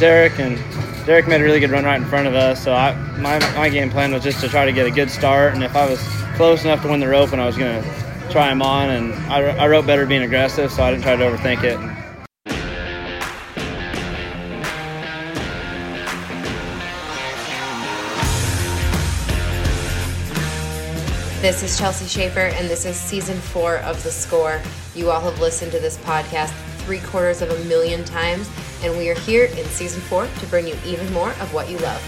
Derek, and Derek made a really good run right in front of us. So I, my, my game plan was just to try to get a good start, and if I was close enough to win the rope, and I was going to try him on. And I, I wrote better being aggressive, so I didn't try to overthink it. This is Chelsea Schaefer, and this is season four of The Score. You all have listened to this podcast three quarters of a million times, and we are here in season four to bring you even more of what you love.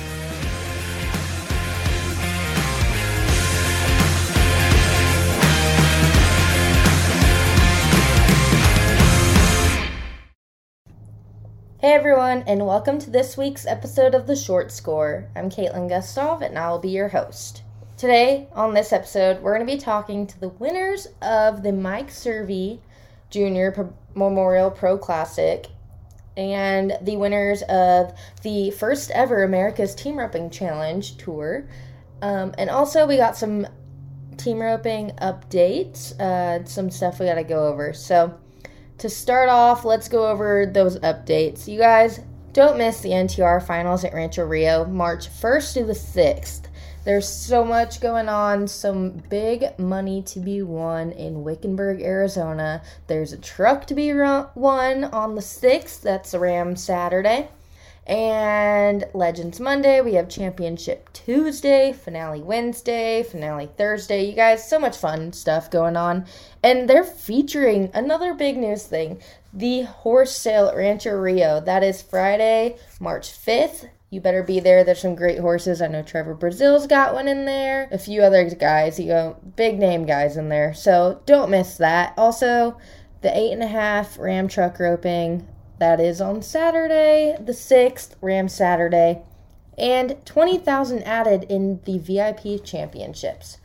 Hey everyone, and welcome to this week's episode of The Short Score. I'm Kaitlin Gustave, and I will be your host. Today, on this episode, we're going to be talking to the winners of the Mike Cervi Junior Memorial Pro Classic and the winners of the first ever America's Team Roping Challenge Tour. Um, and also, we got some team roping updates, uh, some stuff we got to go over. So, to start off, let's go over those updates. You guys don't miss the NTR finals at Rancho Rio, March 1st to the 6th. There's so much going on, some big money to be won in Wickenburg, Arizona. There's a truck to be won on the 6th, that's Ram Saturday. And Legends Monday, we have Championship Tuesday, Finale Wednesday, Finale Thursday. You guys, so much fun stuff going on. And they're featuring another big news thing the horse sale at Rancho Rio. That is Friday, March 5th. You better be there. There's some great horses. I know Trevor Brazile's got one in there. A few other guys, you go big name guys in there. So don't miss that. Also, the eight and a half ram truck roping that is on Saturday, the 6th, Ram Saturday, and 20,000 added in the VIP championships.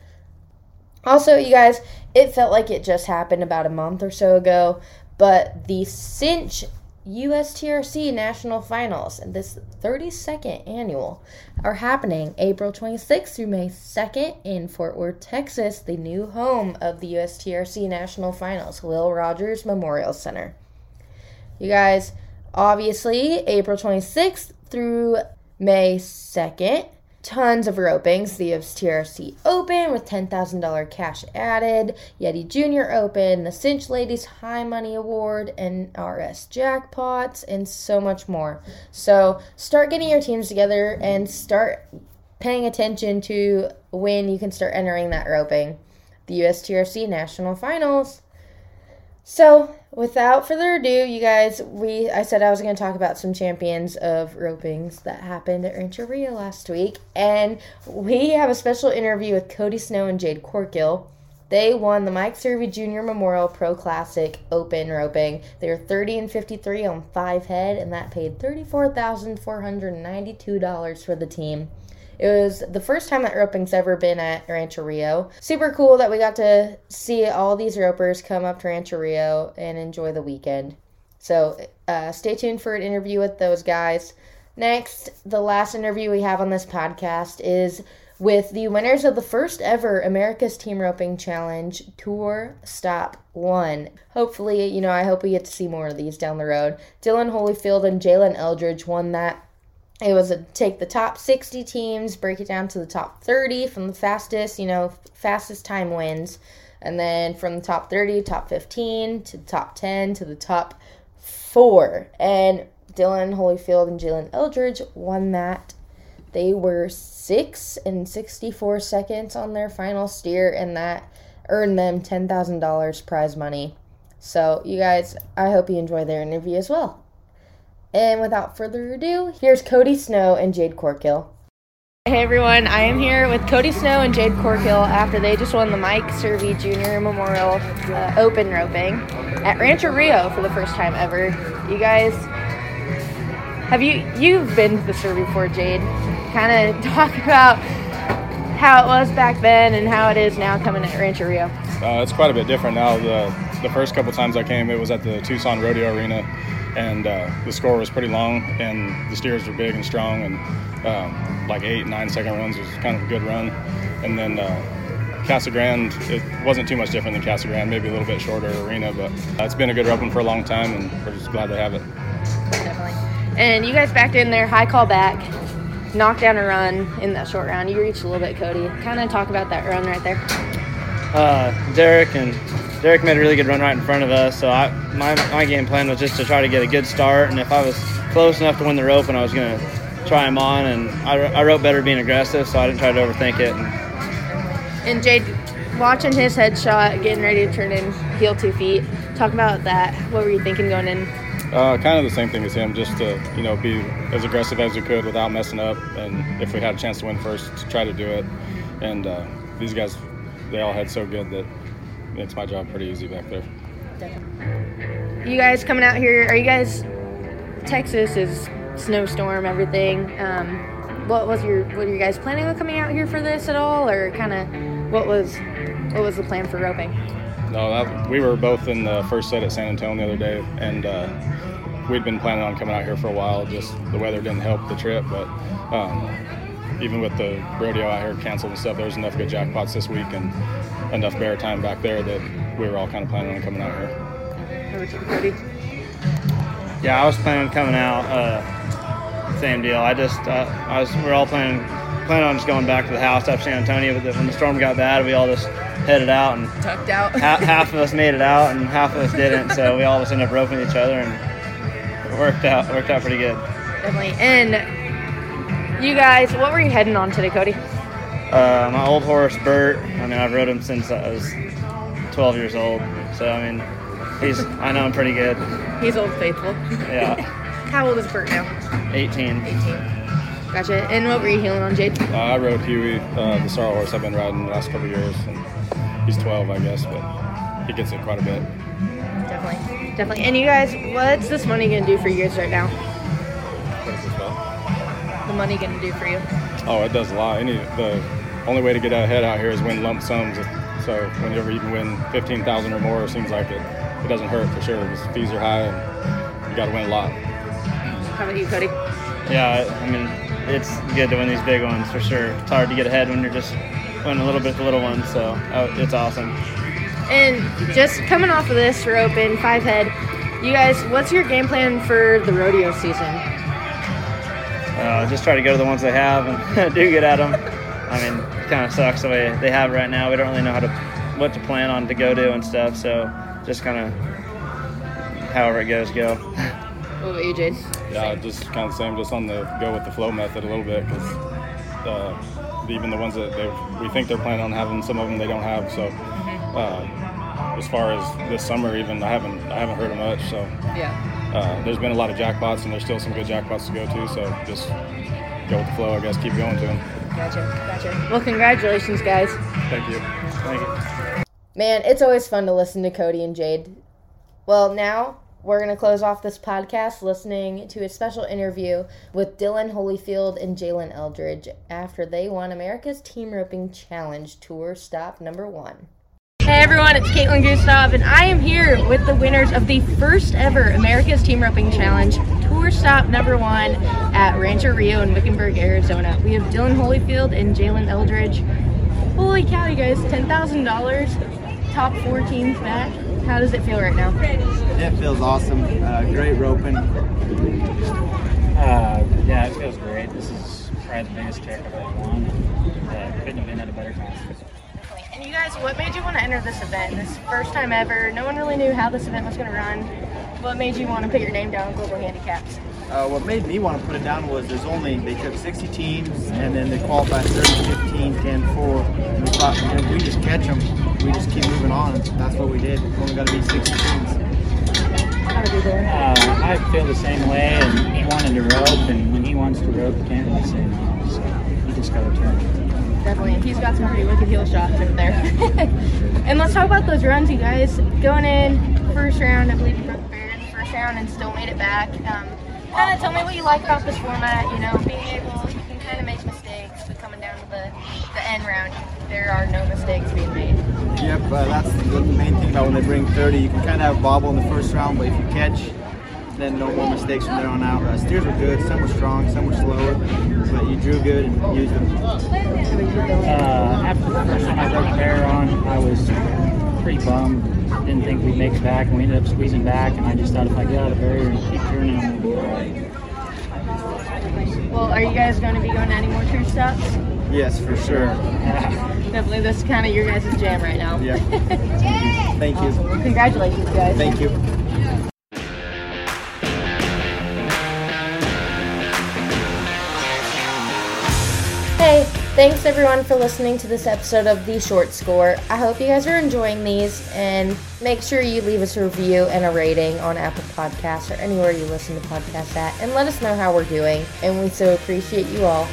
Also, you guys, it felt like it just happened about a month or so ago, but the Cinch USTRC National Finals, this 32nd annual, are happening April 26th through May 2nd in Fort Worth, Texas, the new home of the USTRC National Finals, Will Rogers Memorial Center. You guys, obviously, April 26th through May 2nd, tons of ropings. The TRC Open with $10,000 cash added, Yeti Junior Open, the Cinch Ladies High Money Award, and RS Jackpots, and so much more. So start getting your teams together and start paying attention to when you can start entering that roping. The USTRC National Finals. So, without further ado, you guys, we I said I was going to talk about some champions of ropings that happened at Rancho Rio last week, and we have a special interview with Cody Snow and Jade Corkill. They won the Mike Cervi Junior Memorial Pro Classic Open roping. They were 30 and 53 on five head, and that paid $34,492 for the team. It was the first time that roping's ever been at Rancho Rio. Super cool that we got to see all these ropers come up to Rancho Rio and enjoy the weekend. So uh, stay tuned for an interview with those guys. Next, the last interview we have on this podcast is with the winners of the first ever America's Team Roping Challenge Tour Stop 1. Hopefully, you know, I hope we get to see more of these down the road. Dillon Holyfield and Jaylen Eldridge won that it was a take the top 60 teams, break it down to the top 30 from the fastest, you know, fastest time wins. And then from the top 30, top 15 to the top 10 to the top 4. And Dillon Holyfield and Jaylen Eldridge won that. They were 6 and 64 seconds on their final steer, and that earned them $10,000 prize money. So, you guys, I hope you enjoy their interview as well. And without further ado, here's Cody Snow and Jade Corkill. Hey everyone, I am here with Cody Snow and Jade Corkill after they just won the Mike Cervi Junior Memorial uh, Open roping at Rancho Rio for the first time ever. You guys, have you you've been to the Cervi before, Jade? Kind of talk about how it was back then and how it is now coming at Rancho Rio. Uh, it's quite a bit different now. The the first couple times I came, it was at the Tucson Rodeo Arena and uh, the score was pretty long, and the steers were big and strong, and um, like eight, nine second runs was kind of a good run. And then uh, Casa Grande, it wasn't too much different than Casa Grande, maybe a little bit shorter arena, but uh, it's been a good roping for a long time, and we're just glad to have it. Definitely. And you guys backed in there, high call back, knocked down a run in that short round. You reached a little bit, Cody. Kind of talk about that run right there. Uh, Derek and Derek made a really good run right in front of us. So I, my my game plan was just to try to get a good start, and if I was close enough to win the rope, and I was gonna try him on, and I, I wrote better being aggressive, so I didn't try to overthink it. And, And Jade, watching his headshot, getting ready to turn in heel two feet. Talk about that. What were you thinking going in? Uh, kind of the same thing as him, just to you know be as aggressive as we could without messing up, and if we had a chance to win first, to try to do it. And uh, these guys, they all had so good that it makes my job pretty easy back there. Definitely. You guys coming out here? Are you guys? Texas is snowstorm, everything. Um, what was your? Were you guys planning on coming out here for this at all, or kind of? What was? What was the plan for roping? No, that, we were both in the first set at San Antonio the other day, and uh, we'd been planning on coming out here for a while. Just the weather didn't help the trip, but um, even with the rodeo out here canceled and stuff, there was enough good jackpots this week and enough bear time back there that we were all kind of planning on coming out here. Over to you, Cody. yeah, I was planning on coming out. Uh, same deal. I just uh, I was we are all planning planning on just going back to the house up San Antonio, but the, when the storm got bad, we all just headed out and Tucked out. half, half of us made it out and half of us didn't. So we all just ended up roping each other, and it worked out worked out pretty good. Definitely. And you guys, what were you heading on today, Cody? Uh, my old horse Bert. I mean, I've rode him since I was 12 years old. So I mean, he's I know him pretty good. He's old faithful. Yeah, How old is Bert now? 18. 18. Gotcha. And what were you healing on, Jade? Uh, I rode Huey, uh, the sorrel horse I've been riding the last couple of years, and he's 12, I guess, but he gets it quite a bit. Definitely. Definitely. And you guys, what's this money gonna do for you guys right now? The money gonna do for you? Oh, it does a lot. Any the only way to get ahead out here is win lump sums. So whenever you can win fifteen thousand or more, it seems like it. It doesn't hurt for sure. Because fees are high, and you got to win a lot. How about you, Cody? Yeah, I I mean, it's good to win these big ones for sure. It's hard to get ahead when you're just winning a little bit the little ones. So uh, it's awesome. And just coming off of this rope in five head, you guys, what's your game plan for the rodeo season? Uh, just try to go to the ones they have and do good at them. I mean, it kind of sucks the way they have right now. We don't really know how to what to plan on to go to and stuff. So just kind of however it goes, go. What about you, Jade? Yeah, just kind of the same. Just on the go with the flow method a little bit because uh, even the ones that they we think they're planning on having, some of them they don't have. So uh, as far as this summer, even I haven't I haven't heard of much. So Yeah. Uh, there's been a lot of jackpots, and there's still some good jackpots to go to. So just go with the flow, I guess. Keep going to them. Gotcha. Gotcha. Well, congratulations, guys. Thank you. Thank you. Man, it's always fun to listen to Cody and Jade. Well, now we're going to close off this podcast listening to a special interview with Dillon Holyfield and Jaylen Eldridge after they won America's Team Roping Challenge Tour Stop number one. Hey everyone, it's Kaitlin Gustave, and I am here with the winners of the first ever America's Team Roping Challenge Tour Stop number one at Rancho Rio in Wickenburg, Arizona. We have Dillon Holyfield and Jaylen Eldridge. Holy cow, you guys, $10,000, top four teams back. How does it feel right now? It feels awesome. Uh, great roping. Uh, yeah, it feels great. This is probably the biggest check I've ever won. Uh, couldn't have been at a better time. And you guys, what made you want to enter this event? This first time ever. No one really knew how this event was going to run. What made you want to put your name down on Global Handicaps? Uh, what made me want to put it down was there's only they took 60 teams and then they qualified 30, 15, 10, 4. And we thought you if we just catch them, we just keep moving on. And that's what we did. We only got to be 60 teams. How did you do? Uh, I feel the same way, and he wanted to rope, and when he wants to rope, you can't really say no. So you just got to turn. Definitely. He's got some pretty wicked heel shots over there. and let's talk about those runs, you guys. Going in, first round, I believe you broke the barrier in the first round and still made it back. Um, kind of tell me what you like about this format, you know, being able, you can kind of make mistakes, but coming down to the, the end round, there are no mistakes being made. Yep, uh, that's the main thing about when they bring 30. You can kind of have bobble in the first round, but if you catch, then no more mistakes from there on out. Uh, steers were good. Some were strong, some were slower, but you drew good and used them. Uh, after the first time I broke the barrier on, I was pretty bummed. Didn't think we'd make it back, and we ended up squeezing back. And I just thought if I get out of the barrier and keep turning, I'm gonna be all right. Well, are you guys going to be going to any more church stops? Yes, for sure. Definitely, this is kind of your guys' jam right now. Yeah. Thank you. Awesome. Well, congratulations, guys. Thank you. Thanks everyone for listening to this episode of The Short Score. I hope you guys are enjoying these and make sure you leave us a review and a rating on Apple Podcasts or anywhere you listen to podcasts at and let us know how we're doing. And we so appreciate you all.